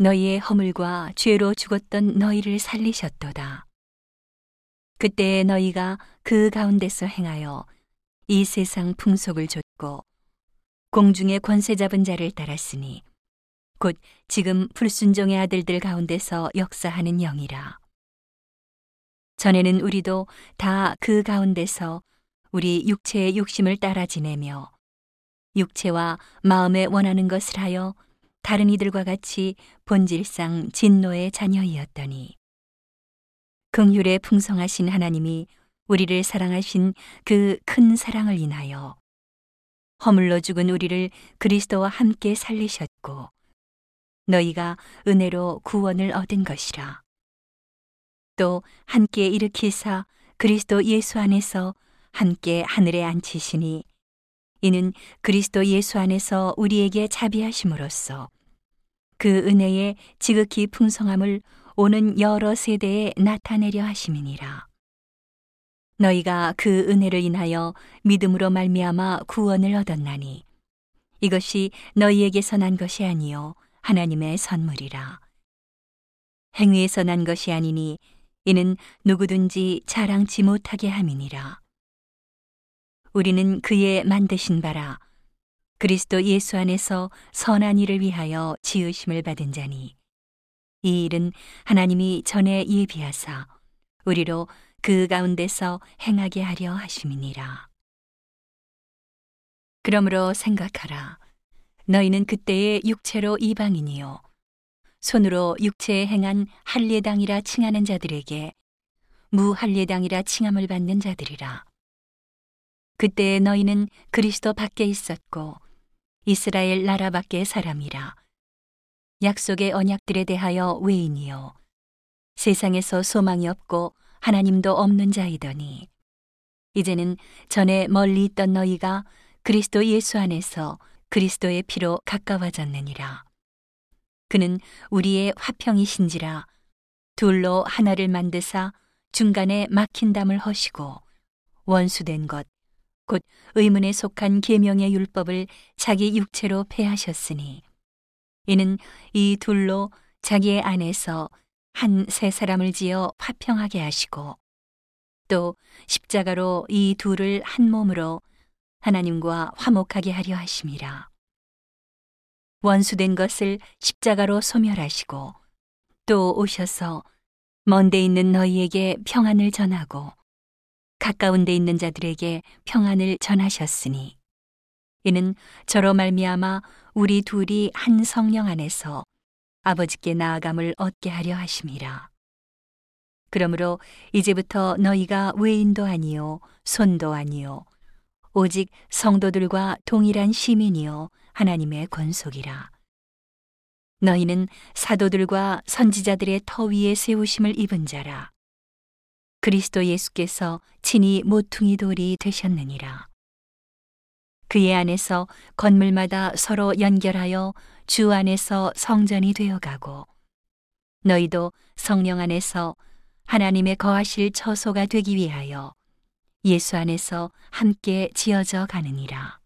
너희의 허물과 죄로 죽었던 너희를 살리셨도다. 그때 너희가 그 가운데서 행하여 이 세상 풍속을 좇고 공중의 권세 잡은 자를 따랐으니 곧 지금 불순종의 아들들 가운데서 역사하는 영이라. 전에는 우리도 다 그 가운데서 우리 육체의 욕심을 따라 지내며 육체와 마음에 원하는 것을 하여 다른 이들과 같이 본질상 진노의 자녀이었더니 긍휼에 풍성하신 하나님이 우리를 사랑하신 그 큰 사랑을 인하여 허물로 죽은 우리를 그리스도와 함께 살리셨고 너희가 은혜로 구원을 얻은 것이라. 또 함께 일으키사 그리스도 예수 안에서 함께 하늘에 앉히시니 이는 그리스도 예수 안에서 우리에게 자비하심으로써 그 은혜의 지극히 풍성함을 오는 여러 세대에 나타내려 하심이니라. 너희가 그 은혜를 인하여 믿음으로 말미암아 구원을 얻었나니 이것이 너희에게서 난 것이 아니요 하나님의 선물이라. 행위에서 난 것이 아니니 이는 누구든지 자랑치 못하게 함이니라. 우리는 그의 만드신 바라 그리스도 예수 안에서 선한 일을 위하여 지으심을 받은 자니 이 일은 하나님이 전에 예비하사 우리로 그 가운데서 행하게 하려 하심이니라. 그러므로 생각하라. 너희는 그때의 육체로 이방인이요. 손으로 육체에 행한 할례당이라 칭하는 자들에게 무할례당이라 칭함을 받는 자들이라. 그때 너희는 그리스도 밖에 있었고 이스라엘 나라 밖의 사람이라. 약속의 언약들에 대하여 외인이요. 세상에서 소망이 없고 하나님도 없는 자이더니 이제는 전에 멀리 있던 너희가 그리스도 예수 안에서 그리스도의 피로 가까워졌느니라. 그는 우리의 화평이신지라 둘로 하나를 만드사 중간에 막힌 담을 허시고 원수된 것 곧 의문에 속한 계명의 율법을 자기 육체로 폐하셨으니 이는 이 둘로 자기의 안에서 한 세 사람을 지어 화평하게 하시고 또 십자가로 이 둘을 한 몸으로 하나님과 화목하게 하려 하심이라. 원수된 것을 십자가로 소멸하시고 또 오셔서 먼데 있는 너희에게 평안을 전하고 가까운 데 있는 자들에게 평안을 전하셨으니 이는 저로 말미암아 우리 둘이 한 성령 안에서 아버지께 나아감을 얻게 하려 하심이라. 그러므로 이제부터 너희가 외인도 아니요 손도 아니요 오직 성도들과 동일한 시민이요 하나님의 권속이라. 너희는 사도들과 선지자들의 터 위에 세우심을 입은 자라. 그리스도 예수께서 친히 모퉁이 돌이 되셨느니라. 그의 안에서 건물마다 서로 연결하여 주 안에서 성전이 되어가고 너희도 성령 안에서 하나님의 거하실 처소가 되기 위하여 예수 안에서 함께 지어져 가느니라.